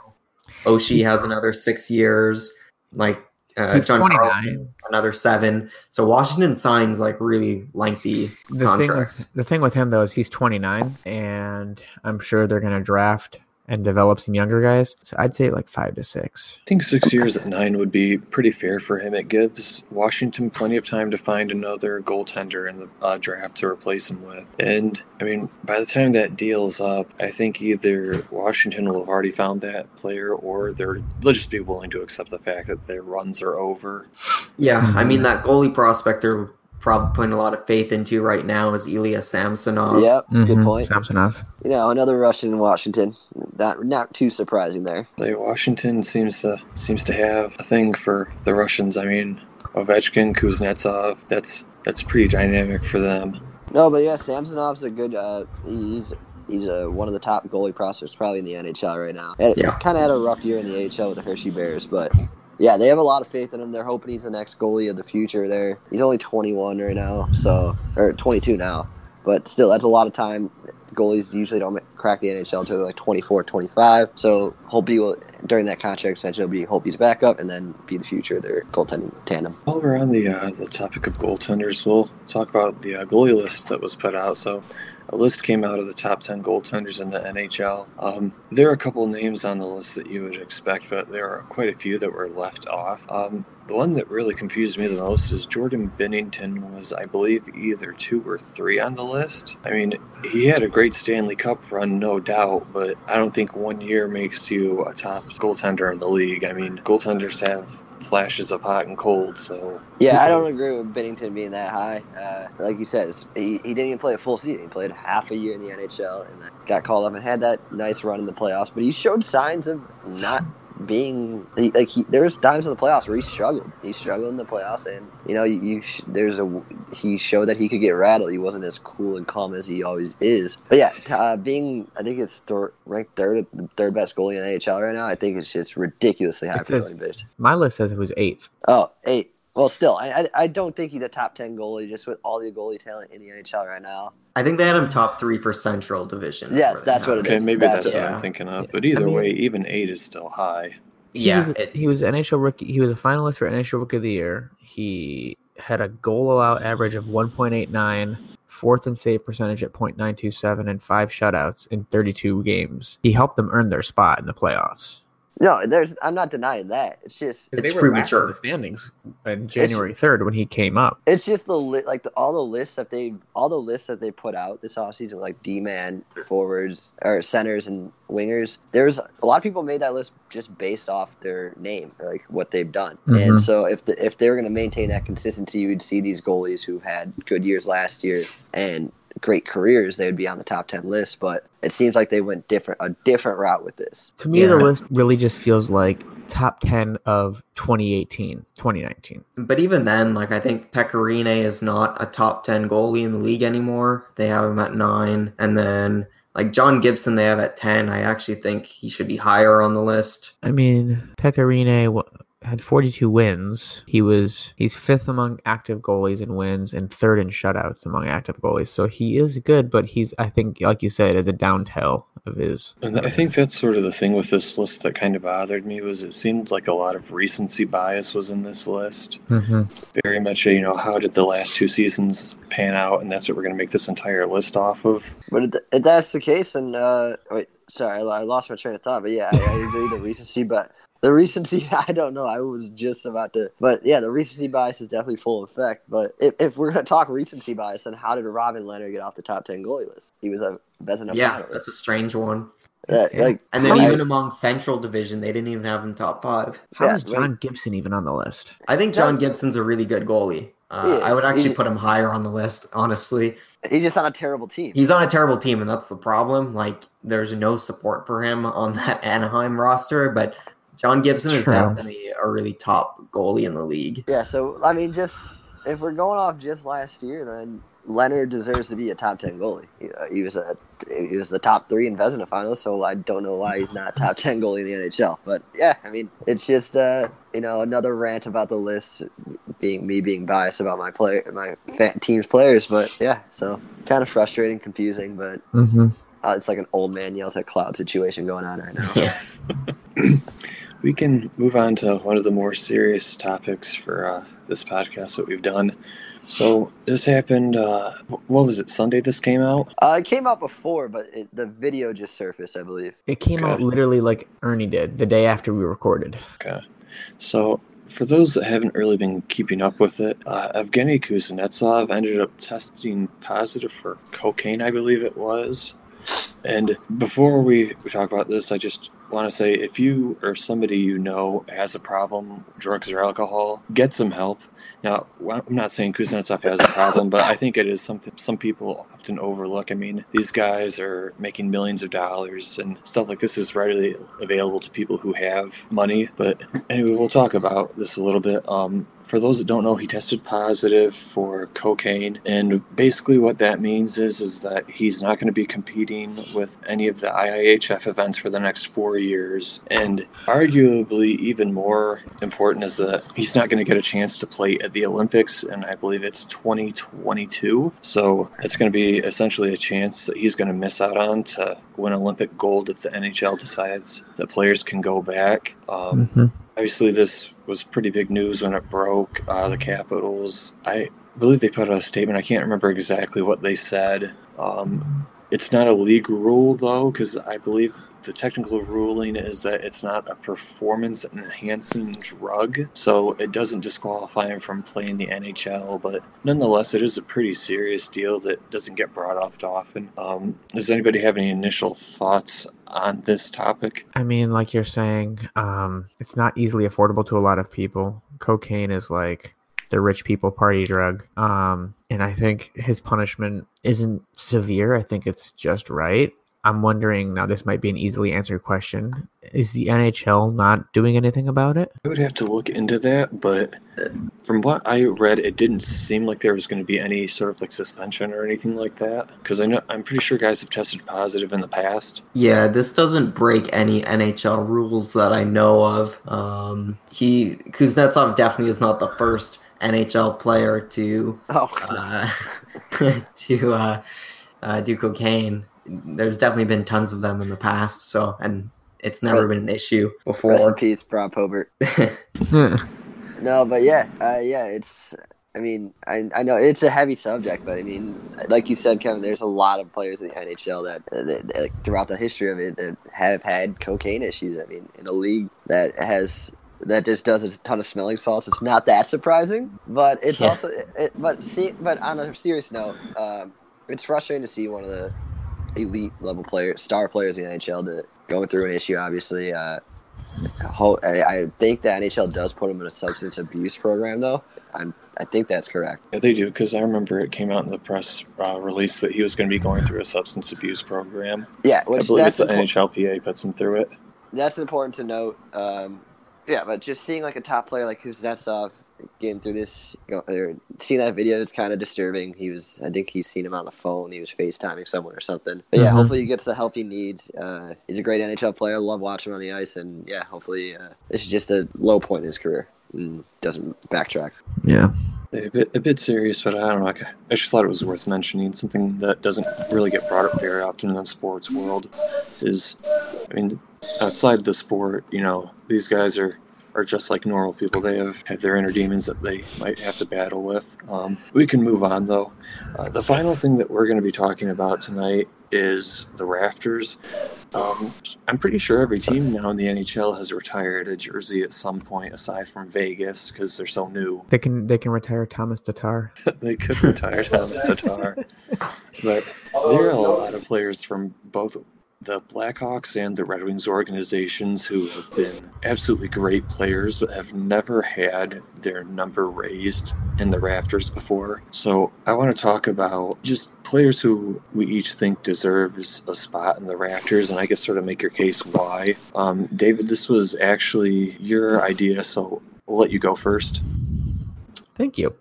Oshie has another six years. Like uh, John 29. Carlson, another seven. So Washington signs like really lengthy The thing, contracts. with, the thing with him though is he's 29, and I'm sure they're gonna draft and develop some younger guys. So I'd say like five to six. I think six years at nine would be pretty fair for him. It gives Washington plenty of time to find another goaltender in the uh, draft to replace him with. And I mean, by the time that deal's up, I think either Washington will have already found that player, or they're they'll just be willing to accept the fact that their runs are over. Yeah, I mean that goalie prospect they're probably putting a lot of faith into right now is Ilya Samsonov. Yep, good Mhm, point. Samsonov. You know, another Russian in Washington. Not not too surprising there. Say Washington seems to seems to have a thing for the Russians. I mean, Ovechkin, Kuznetsov. That's that's pretty dynamic for them. No, but yeah, Samsonov's a good. Uh, he's he's a, one of the top goalie prospects probably in the NHL right now. And Yeah. Kind of had a rough year in the AHL with the Hershey Bears, but yeah, they have a lot of faith in him. They're hoping he's the next goalie of the future. There, he's only 21 right now, so or 22 now, but still, that's a lot of time. Goalies usually don't crack the NHL until like 24, 25. So hope he will during that contract extension. He'll be hope he's back up and then be the future of their goaltending tandem. While we're on the uh, the topic of goaltenders, we'll talk about the uh, goalie list that was put out. So a list came out of the top 10 goaltenders in the NHL. Um, there are a couple names on the list that you would expect, but there are quite a few that were left off. Um, the one that really confused me the most is Jordan Binnington was, I believe, either two or three on the list. I mean, he had a great Stanley Cup run, no doubt, but I don't think one year makes you a top goaltender in the league. I mean, goaltenders have flashes of hot and cold. So yeah, I don't agree with Binnington being that high. Uh, like you said, he, he didn't even play a full season. He played half a year in the NHL and got called up and had that nice run in the playoffs. But he showed signs of not being he, like he, there was times in the playoffs where he struggled. He struggled in the playoffs, and you know, you, you there's a he showed that he could get rattled. He wasn't as cool and calm as he always is. But yeah, uh, being I think it's th- ranked third third best goalie in the NHL right now. I think it's just ridiculously high. Says, my list says it was eighth. Oh, eight. Well, still, I, I, I don't think he's a top ten goalie just with all the goalie talent in the NHL right now. I think they had him top three for Central Division. Yes, that's what it okay, is. maybe that's, that's, what I'm thinking of. But either I mean, way, even eight is still high. He yeah, was, it, he was NHL rookie. He was a finalist for NHL Rookie of the Year. He had a goal allowed average of 1.89, fourth in save percentage at .927, and five shutouts in 32 games. He helped them earn their spot in the playoffs. No, there's. I'm not denying that. It's just it's premature. The standings in January third when he came up. It's just the li- like the, all the lists that they all the lists that they put out this offseason, like D man forwards or centers and wingers. There's a lot of people made that list just based off their name, like what they've done. Mm-hmm. And so if the, if they were going to maintain that consistency, you would see these goalies who had good years last year and great careers, they would be on the top 10 list. But it seems like they went different a different route with this. To me, yeah. the list really just feels like top 10 of 2018, 2019. But even then, like I think Pekka Rinne is not a top 10 goalie in the league anymore. They have him at nine. And then like John Gibson, they have at 10. I actually think he should be higher on the list. I mean, Pekka Rinne had 42 wins. He was he's fifth among active goalies in wins and third in shutouts among active goalies. So he is good, but he's I think like you said at the downtail of his. And I think that's sort of the thing with this list that kind of bothered me was it seemed like a lot of recency bias was in this list. Mm-hmm. Very much, you know, how did the last two seasons pan out, and that's what we're going to make this entire list off of. But if that's the case, and uh, wait, sorry, I lost my train of thought. But yeah, I, I agree the recency, but the recency i don't know i was just about to but yeah the recency bias is definitely full effect but if, if we're going to talk recency bias then how did robin lehner get off the top 10 goalie list he was a best Vezina yeah finalist. that's a strange one that, yeah. like, and then even among Central Division, they didn't even have him top five. How yeah, is John right. Gibson even on the list? I think John Gibson's a really good goalie. Uh, I would actually put him higher on the list, honestly. He's just on a terrible team. He's on a terrible team, and that's the problem. Like, there's no support for him on that Anaheim roster, but John Gibson True. is definitely a really top goalie in the league. Yeah, so I mean, just if we're going off just last year, then Leonard deserves to be a top ten goalie. He, uh, he was a he was the top three in Vezina finalist, so I don't know why he's not top ten goalie in the NHL. But yeah, I mean, it's just uh, you know another rant about the list being me being biased about my player my team's players. But yeah, so kind of frustrating, confusing, but. Mm-hmm. Uh, it's like an old man yells at cloud situation going on right now. we can move on to one of the more serious topics for uh, this podcast that we've done. So this happened. Uh, what was it? Sunday. This came out. Uh, it came out before, but it, the video just surfaced, I believe. It came okay. out literally like Ernie did the day after we recorded. Okay. So for those that haven't really been keeping up with it, uh, Evgeny Kuznetsov ended up testing positive for cocaine, I believe it was. And before we, we talk about this, I just want to say if you or somebody you know has a problem, drugs or alcohol, get some help. Now, I'm not saying Kuznetsov has a problem, but I think it is something some people often overlook. I mean, these guys are making millions of dollars, and stuff like this is readily available to people who have money. But anyway, we'll talk about this a little bit. Um, for those that don't know, he tested positive for cocaine, and basically what that means is is that he's not going to be competing with any of the IIHF events for the next four years, and arguably even more important is that he's not going to get a chance to play at the Olympics, and I believe it's 2022. So it's going to be essentially a chance that he's going to miss out on to win Olympic gold if the NHL decides that players can go back. Um, Mhm. Obviously this was pretty big news when it broke uh, the capitals. I believe they put out a statement. I can't remember exactly what they said. Um, it's not a league rule though because i believe the technical ruling is that it's not a performance enhancing drug. So it doesn't disqualify him from playing the nhl but nonetheless it is a pretty serious deal that doesn't get brought up often. Um, does anybody have any initial thoughts on this topic I mean, like you're saying, um, it's not easily affordable to a lot of people. Cocaine is like the rich people party drug. Um, and I think his punishment isn't severe. I think it's just right. I'm wondering now, this might be an easily answered question. Is the NHL not doing anything about it? I would have to look into that, but from what I read, it didn't seem like there was going to be any sort of like suspension or anything like that. Because I know I'm pretty sure guys have tested positive in the past. Yeah, this doesn't break any NHL rules that I know of. Um, he Kuznetsov definitely is not the first NHL player to Oh, uh, to uh, uh, do cocaine. There's definitely been tons of them in the past, so and it's never been an issue rest in before. peace, Bob Probert. No, but yeah, uh, yeah, it's. I mean, I, I know it's a heavy subject, but I mean, like you said, Kevin, there's a lot of players in the NHL that, that, that throughout the history of it that have had cocaine issues. I mean, in a league that has that just does a ton of smelling salts, it's not that surprising. But it's Yeah. also, it, but see, but on a serious note, um, it's frustrating to see one of the elite level players, star players in the NHL, to going through an issue. Obviously, uh, I, I think the NHL does put him in a substance abuse program, though. I'm, I think that's correct. Yeah, they do, because I remember it came out in the press uh, release that he was going to be going through a substance abuse program. Yeah, I which believe it's that's the NHLPA puts him through it. that's important to note. Um, yeah, but just seeing like a top player like Kuznetsov getting through this, you know, or seeing that video is kind of disturbing. He was, I think he's seen him on the phone. He was FaceTiming someone or something. But yeah, Mhm. hopefully he gets the help he needs. Uh, he's a great NHL player. Love watching him on the ice, and yeah, hopefully uh, this is just a low point in his career. And doesn't backtrack. yeah. A bit, a bit serious, but I don't know. I I just thought it was worth mentioning. Something that doesn't really get brought up very often in the sports world is, I mean, outside the sport, you know, these guys are are just like normal people. They have, have their inner demons that they might have to battle with. Um, we can move on though. Uh, the final thing that we're going to be talking about tonight is the rafters. Um, I'm pretty sure every team now in the NHL has retired a jersey at some point, aside from Vegas, because they're so new. They can they can retire Tomas Tatar. they could retire Tomas Tatar. But there are a lot of players from both the Blackhawks and the Red Wings organizations who have been absolutely great players but have never had their number raised in the rafters before. So I want to talk about just players who we each think deserves a spot in the rafters and I guess sort of make your case why. Um, David, this was actually your idea, so we'll let you go first. Thank you.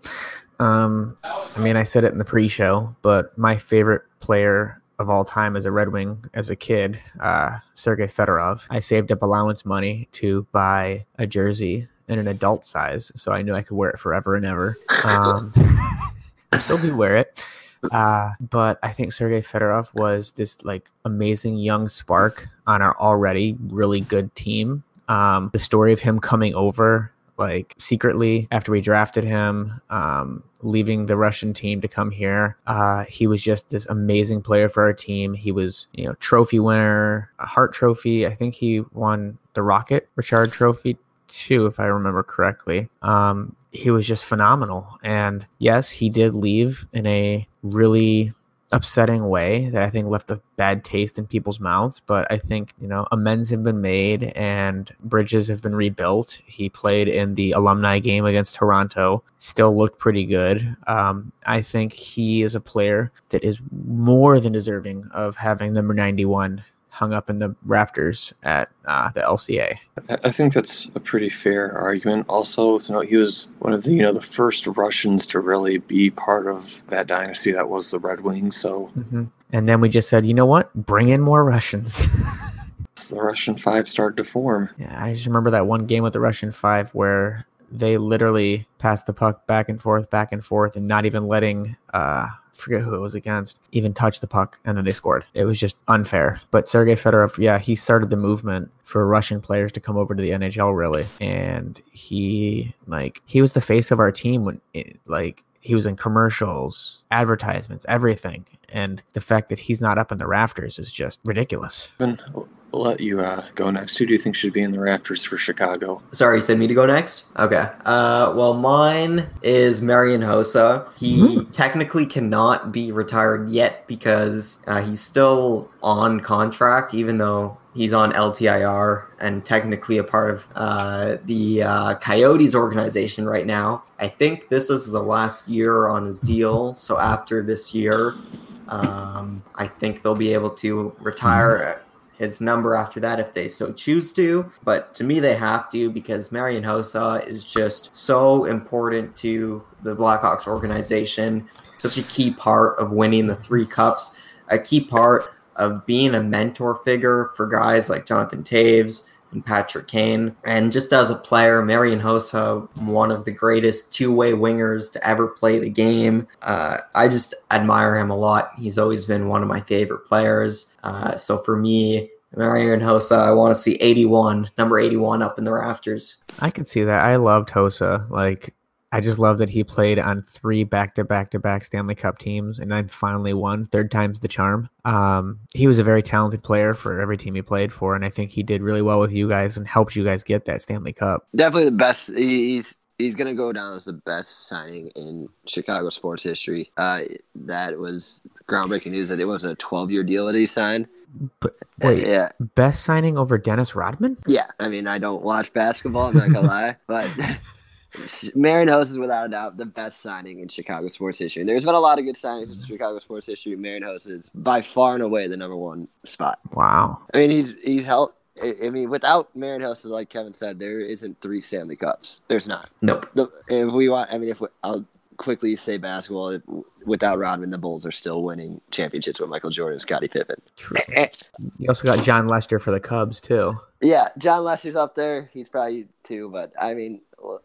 Um, I mean, I said it in the pre-show, but my favorite player of all time as a Red Wing as a kid, uh, Sergei Fedorov. I saved up allowance money to buy a jersey in an adult size, so I knew I could wear it forever and ever. Um, I still do wear it. Uh, but I think Sergei Fedorov was this like amazing young spark on our already really good team. Um, the story of him coming over like secretly after we drafted him, um, leaving the Russian team to come here. Uh, he was just this amazing player for our team. He was, you know, trophy winner, a Hart Trophy. I think he won the Rocket Richard Trophy too, if I remember correctly. Um, he was just phenomenal. And yes, he did leave in a really upsetting way that I think left a bad taste in people's mouths. But I think, you know, amends have been made and bridges have been rebuilt. He played in the alumni game against Toronto, still looked pretty good. Um, I think he is a player that is more than deserving of having number 91 hung up in the rafters at uh, the LCA. I- think that's a pretty fair argument. Also, to note, he was one of the you know the first Russians to really be part of that dynasty that was the Red Wings. So hmm And then we just said, you know what? Bring in more Russians. the Russian five started to form. yeah, I just remember that one game with the Russian five where they literally passed the puck back and forth, back and forth, and not even letting uh forget who it was against even touch the puck, and then they scored. It was just unfair. But Sergei Fedorov, yeah, he started the movement for Russian players to come over to the NHL, really, and he like he was the face of our team when it, like he was in commercials, advertisements, everything. And the fact that he's not up in the rafters is just ridiculous. Evan, I'll let you uh, go next. Who do you think should be in the rafters for Chicago? Sorry, you said me to go next? Okay. Uh, well, mine is Marian Hossa. He technically cannot be retired yet because uh, he's still on contract, even though he's on LTIR and technically a part of uh, the uh, Coyotes organization right now. I think this is the last year on his deal. So after this year, um, I think they'll be able to retire his number after that if they so choose to. But to me, they have to because Marian Hossa is just so important to the Blackhawks organization, such a key part of winning the three cups, a key part of being a mentor figure for guys like Jonathan Toews and Patrick Kane. And just as a player, Marian Hossa, one of the greatest two way wingers to ever play the game. Uh, I just admire him a lot. He's always been one of my favorite players. Uh, so for me, Marian Hossa, I want to see 81, number 81 up in the rafters. I could see that. I loved Hossa. Like, I just love that he played on three back to back to back Stanley Cup teams and then finally won. Third time's the charm. Um, he was a very talented player for every team he played for, and I think he did really well with you guys and helped you guys get that Stanley Cup. Definitely the best. He's he's gonna go down as the best signing in Chicago sports history. Uh, that was groundbreaking news that it was a 12 year deal that he signed. But wait, yeah, best signing over Dennis Rodman? yeah. I mean, I don't watch basketball. I'm not gonna lie, but. Marian Hossa is without a doubt the best signing in Chicago sports history. There's been a lot of good signings in mm-hmm. Chicago sports history. Marian Hossa is by far and away the number one spot. Wow. I mean, he's he's helped. I mean, without Marian Hossa, like Kevin said, there isn't three Stanley Cups. There's not. Nope. The, if we want, I mean, if we, I'll quickly say basketball, without Rodman, the Bulls are still winning championships with Michael Jordan and Scottie Pippen. You also got Jon Lester for the Cubs too. Yeah, Jon Lester's up there. He's probably two, but I mean,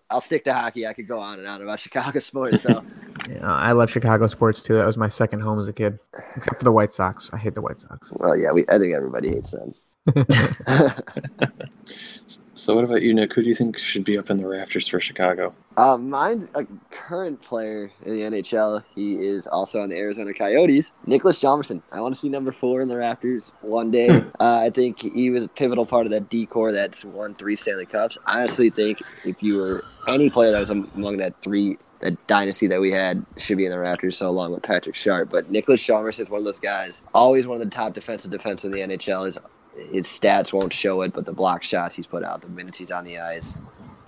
I'll stick to hockey. I could go on and on about Chicago sports. So Yeah, I love Chicago sports too. That was my second home as a kid, except for the White Sox. I hate the White Sox. well, yeah, we I think everybody hates them. So, what about you, Nick? Who do you think should be up in the rafters for Chicago? Uh, mine's a current player in the NHL. He is also on the Arizona Coyotes. Niklas Hjalmarsson. I want to see number four in the rafters one day. uh, I think he was a pivotal part of that decor that's won three Stanley Cups. I honestly think if you were any player that was among that three that dynasty that we had should be in the rafters so along with Patrick Sharp. But Niklas Hjalmarsson is one of those guys, always one of the top defensive defensemen in the NHL. His, his stats won't show it, but the block shots he's put out, the minutes he's on the ice,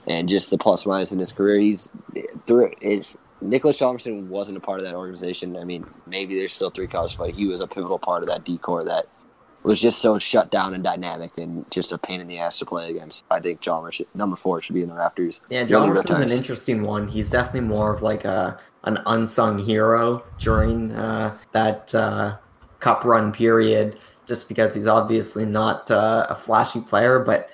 and just the plus minus in his career, he's through. If Niklas Hjalmarsson wasn't a part of that organization, I mean, maybe there's still three college, but he was a pivotal part of that decor that was just so shut down and dynamic and just a pain in the ass to play against. I think Chalmers, should, number four, should be in the rafters. Yeah, is an interesting one. He's definitely more of like a an unsung hero during uh, that uh, cup run period, just because he's obviously not uh, a flashy player, but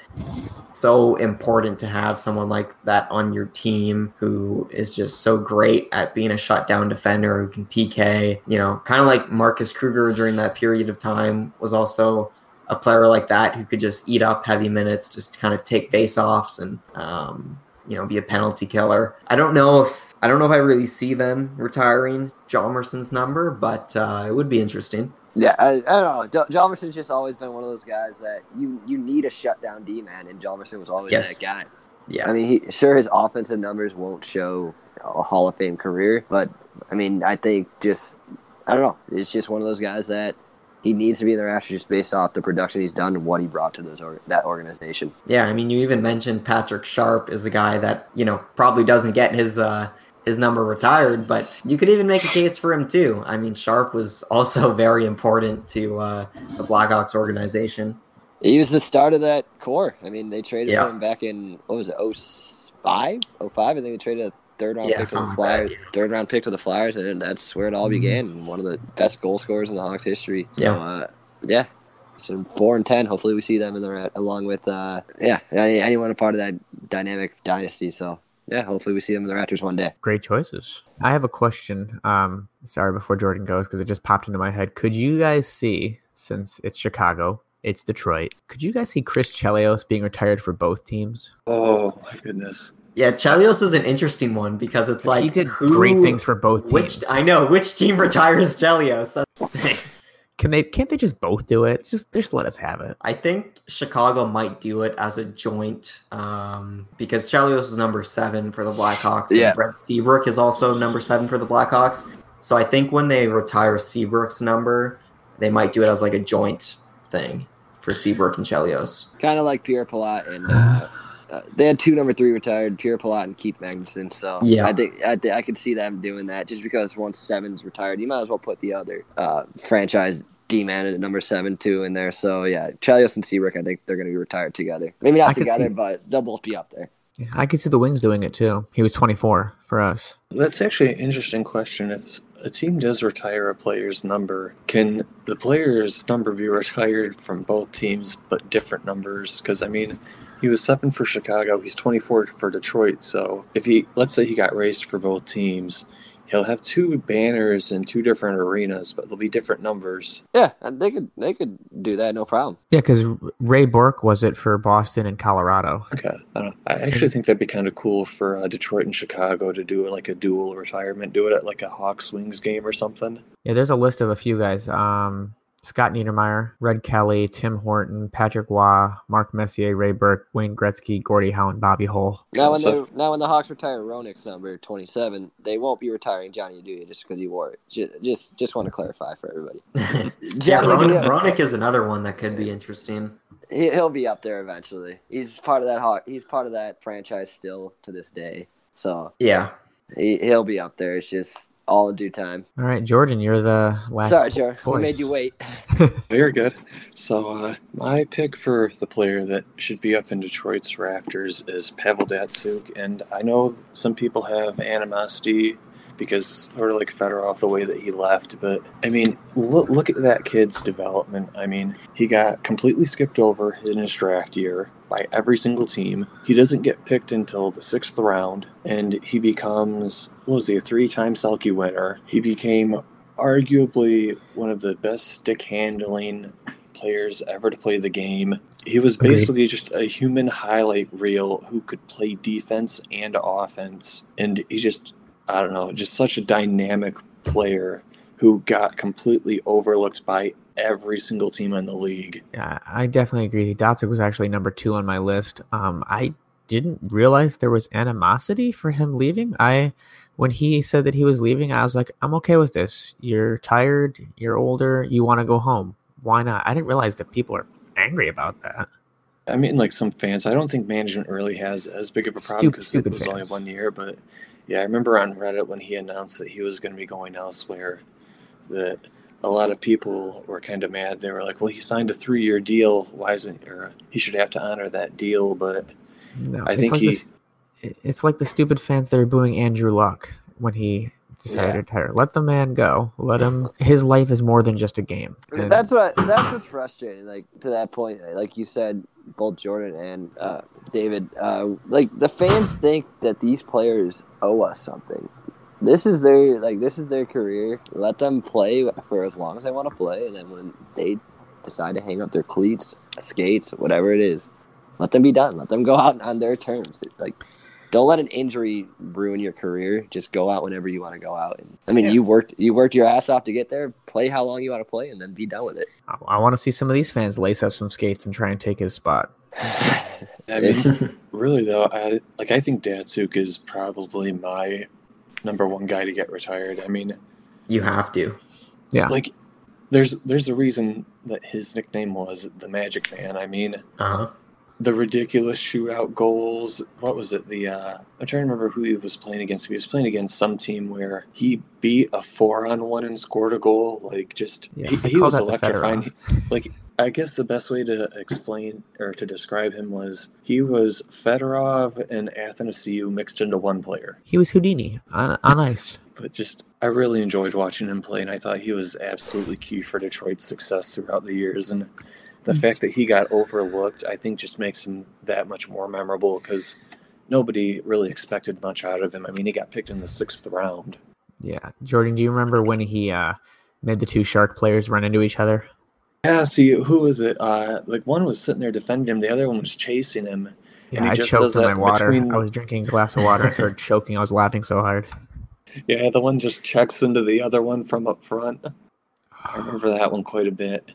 so important to have someone like that on your team who is just so great at being a shutdown defender who can PK. You know, kind of like Marcus Kruger during that period of time was also a player like that who could just eat up heavy minutes, just kind of take face offs and um, you know be a penalty killer. I don't know if I don't know if I really see them retiring Hjalmarsson's number, but uh, it would be interesting. Yeah, I, I don't know. Hjalmarsson's just always been one of those guys that you you need a shutdown D man, and Jalmerson was always Yes. that guy. Yeah, I mean, he sure his offensive numbers won't show a Hall of Fame career, but I mean, I think just I don't know. It's just one of those guys that he needs to be in the just based off the production he's done and what he brought to those or, that organization. yeah. I mean, you even mentioned Patrick Sharp is a guy that you know probably doesn't get his uh, his number retired, but you could even make a case for him too. I mean, Sharp was also very important to uh, the Blackhawks organization. He was the start of that core. I mean, they traded Yeah. for him back in what was it, 05? 05? I think they traded a third round Yeah, pick to the like Flyers. that, yeah. Third round pick to the Flyers, and that's where it all began. One of the best goal scorers in the Hawks history. So Yeah. uh, yeah. So four and ten. Hopefully, we see them in the along with uh, yeah anyone a part of that dynamic dynasty. So yeah, hopefully we see them in the rafters one day. Great choices. I have a question. Um, sorry, before Jordan goes, because it just popped into my head. Could you guys see, since it's Chicago, it's Detroit, could you guys see Chris Chelios being retired for both teams? Oh my goodness. Yeah, Chelios is an interesting one because it's like he did who, great things for both teams. Which I know which team retires Chelios. That's the thing. Can they? Can't they just both do it? Just just let us have it. I think Chicago might do it as a joint um, because Chelios is number seven for the Blackhawks. Yeah. And Brent Seabrook is also number seven for the Blackhawks. So I think when they retire Seabrook's number, they might do it as like a joint thing for Seabrook and Chelios. Kind of like Pierre Pilote and. Uh, uh, they had two number three retired, Pierre Pilote and Keith Magnuson. So Yeah. I think I, think I could see them doing that just because once seven's retired, you might as well put the other uh, franchise D man at number seven too in there. So yeah, Chelios and Seabrook, I think they're going to be retired together. Maybe not could together, see- but they'll both be up there. Yeah, I could see the Wings doing it too. He was 24 for us. That's actually an interesting question. If a team does retire a player's number, can the player's number be retired from both teams but different numbers? Because, I mean, he was seven for Chicago, he's 24 for Detroit. So if he, let's say he got raised for both teams, he'll have two banners in two different arenas, but they'll be different numbers. Yeah, and they could they could do that no problem. Yeah, because Ray Bourque was it for Boston and Colorado. Okay. I, don't, I actually think that'd be kind of cool for uh, Detroit and Chicago to do it like a dual retirement, do it at like a Hawks Wings game or something. Yeah, there's a list of a few guys. Um, Scott Niedermayer, Red Kelly, Tim Horton, Patrick Roy, Mark Messier, Ray Bourque, Wayne Gretzky, Gordie Howe, and Bobby Hull. Now when So- now when the Hawks retire Roenick's number twenty seven, they won't be retiring Johnny Oduya just because he wore it. Just just, just want to clarify for everybody. yeah, Roenick, Ronick is another one that could be interesting. he, he'll be up there eventually. He's part of that Hawk. He's part of that franchise still to this day. So Yeah. he he'll be up there. It's just all in due time. All right, Jordan, you're the last. Sorry, Joe. We made you wait. You're good. So, uh, my pick for the player that should be up in Detroit's rafters is Pavel Datsyuk. And I know some people have animosity because sort of like Fedorov, the way that he left. But, I mean, look, look at that kid's development. I mean, he got completely skipped over in his draft year by every single team. He doesn't get picked until the sixth round, and he becomes, what was he, a three time Selke winner. He became arguably one of the best stick handling players ever to play the game. He was basically just a human highlight reel who could play defense and offense. And he just, I don't know, just such a dynamic player who got completely overlooked by every single team in the league. Yeah, I definitely agree. Datsyuk was actually number two on my list. Um, I didn't realize there was animosity for him leaving. I, when he said that he was leaving, I was like, I'm okay with this. You're tired. You're older. You want to go home. Why not? I didn't realize that people are angry about that. I mean, like some fans, I don't think management really has as big of a problem because it was only one year. But yeah, I remember on Reddit when he announced that he was going to be going elsewhere, that a lot of people were kind of mad. They were like, "Well, he signed a three-year deal. Why isn't or he should have to honor that deal?" But No, I it's think like he. This, it's like the stupid fans that are booing Andrew Luck when he decided Yeah. to retire. Let the man go. Let him. His life is more than just a game. And That's what that's what's frustrating. Like to that point, like you said, both Jordan and uh, David, uh, like the fans think that these players owe us something. This is their like this is their career. Let them play for as long as they want to play, and then when they decide to hang up their cleats, skates, whatever it is, let them be done. Let them go out on their terms. Like. Don't let an injury ruin your career. Just go out whenever you want to go out. And, I mean, Yeah. you worked you worked your ass off to get there. Play how long you want to play, and then be done with it. I, I want to see some of these fans lace up some skates and try and take his spot. I mean, really though, I like I think Datsyuk is probably my number one guy to get retired. I mean, You have to. Yeah. like there's there's a reason that his nickname was the Magic Man. I mean, Uh-huh. The ridiculous shootout goals. What was it? The uh, I'm trying to remember who he was playing against. He was playing against some team where he beat a four on one and scored a goal. Like just Yeah, he, he was electrifying. Like I guess the best way to explain or to describe him was he was Fedorov and Athanasiou mixed into one player. He was Houdini on, on ice. But just I really enjoyed watching him play, and I thought he was absolutely key for Detroit's success throughout the years. And the fact that he got overlooked, I think, just makes him that much more memorable because nobody really expected much out of him. I mean, he got picked in the sixth round. Yeah, Jordan, do you remember when he uh, made the two Shark players run into each other? Yeah, see, who was it? Uh, like one was sitting there defending him, the other one was chasing him. Yeah, he I just choked does on my water. between- I was drinking a glass of water. I started choking. I was laughing so hard. Yeah, the one just checks into the other one from up front. I remember that one quite a bit.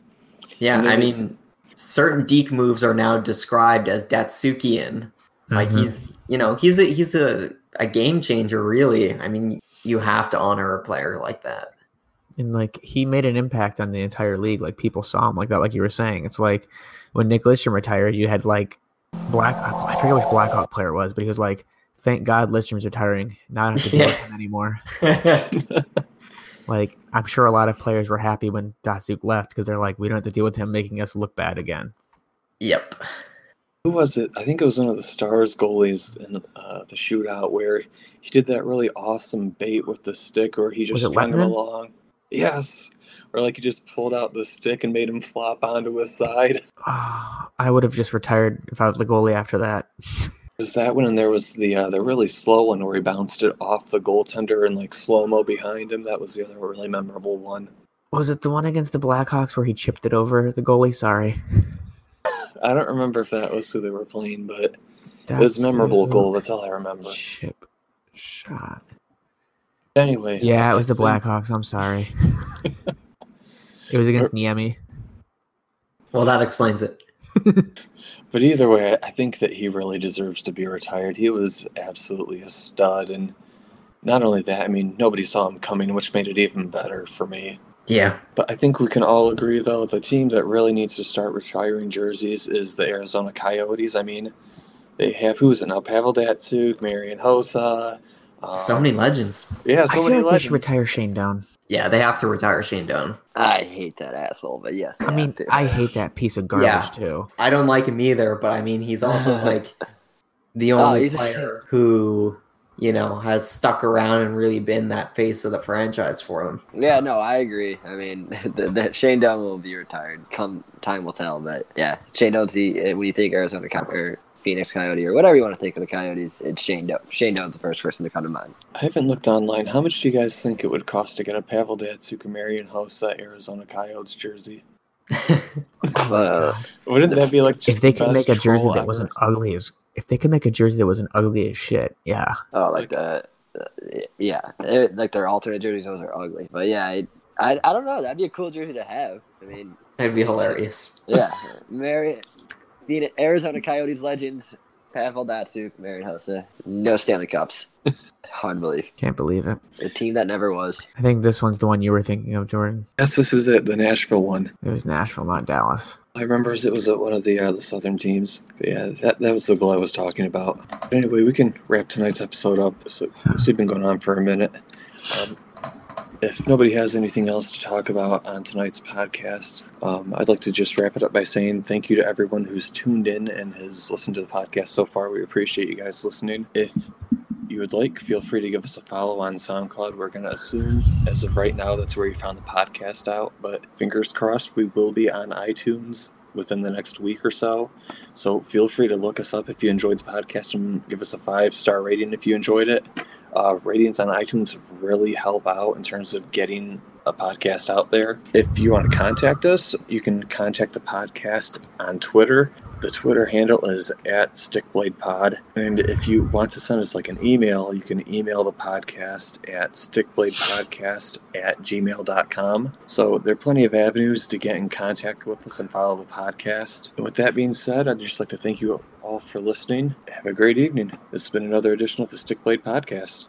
Yeah, I mean, certain Deke moves are now described as Datsyukian. Like Mhm. he's, you know, he's a he's a, a game changer. Really, I mean, you have to honor a player like that. and like he made an impact on the entire league. Like people saw him like that. Like you were saying, it's like when Nick Lidstrom retired, you had like Black. I forget which Blackhawk player it was, but he was like, "Thank God Lidstrom's retiring. Not have to deal with him anymore." Like I'm sure a lot of players were happy when Datsyuk left because they're like, "We don't have to deal with him making us look bad again." yep. Who was it? I think it was one of the Stars goalies in uh, the shootout where he did that really awesome bait with the stick, where he just Was it strung him along. Yes, or like he just pulled out the stick and made him flop onto his side. Ah, I would have just retired if I was the goalie after that. Was that one? And there was the uh, the really slow one where he bounced it off the goaltender and like slow mo behind him. That was the other really memorable one. Was it the one against the Blackhawks where he chipped it over the goalie? Sorry. I don't remember if that was who they were playing, but it was a memorable Datsyuk goal. That's all I remember. Chip shot. Anyway, Yeah, it was the Blackhawks. I'm sorry. it was against Niemi. Well, that explains it. But either way, I think that he really deserves to be retired. He was absolutely a stud, and not only that, I mean, nobody saw him coming, which made it even better for me. Yeah. But I think we can all agree, though, the team that really needs to start retiring jerseys is the Arizona Coyotes. I mean, they have who is it now? Pavel Datsyuk, Marian Hossa. Um, So many legends. yeah, so I so feel many like they legends. should retire Shane Doan. Yeah, they have to retire Shane Doan. I hate that asshole, but yes. they I mean, have to. I hate that piece of garbage Yeah. too. I don't like him either, but I mean, he's also like the Oh, only he's a- player who, you know, has stuck around and really been that face of the franchise for him. Yeah, no, I agree. I mean, that, that Shane Doan will be retired. Come time will tell. But yeah, Shane Doan's the uh, when you think Arizona Coy- or Phoenix Coyote or whatever you want to think of the Coyotes, it's Shane Doan. Shane Doan's the first person to come to mind. I haven't looked online. How much do you guys think it would cost to get a Pavel Datsyuk, Marian Hossa Arizona Coyotes jersey? Uh, Wouldn't that be like If they the could best make a jersey that ever? wasn't ugly as, if they could make a jersey that wasn't ugly as shit, yeah. oh, like the, uh, yeah, it, like their alternate jerseys, those are ugly. But yeah, I, I, I don't know. That'd be a cool jersey to have. I mean, That'd be hilarious. yeah, Mary, Phoenix- Arizona Coyotes legends, Pavel Datsyuk, Marian Hossa, no Stanley Cups. Hard to believe. Can't believe it. A team that never was. I think this one's the one you were thinking of, Jordan. Yes, this is it, the Nashville one. It was Nashville, not Dallas. I remember it was uh, one of the uh, the Southern teams. But yeah, that that was the goal I was talking about. But anyway, we can wrap tonight's episode up. So, so we've been going on for a minute. Um, if nobody has anything else to talk about on tonight's podcast, um, I'd like to just wrap it up by saying thank you to everyone who's tuned in and has listened to the podcast so far. We appreciate you guys listening. If you would like, feel free to give us a follow on SoundCloud. We're going to assume, as of right now, that's where you found the podcast out. But fingers crossed, we will be on iTunes within the next week or so. So feel free to look us up if you enjoyed the podcast and give us a five star rating if you enjoyed it. Uh, ratings on iTunes really help out in terms of getting a podcast out there. If you want to contact us, you can contact the podcast on Twitter. The Twitter handle is at StickBladePod. And if you want to send us like an email, you can email the podcast at stickbladepodcast at gmail.com. So there are plenty of avenues to get in contact with us and follow the podcast. And with that being said, I'd just like to thank you all for listening. Have a great evening. This has been another edition of the Stick Blade Podcast.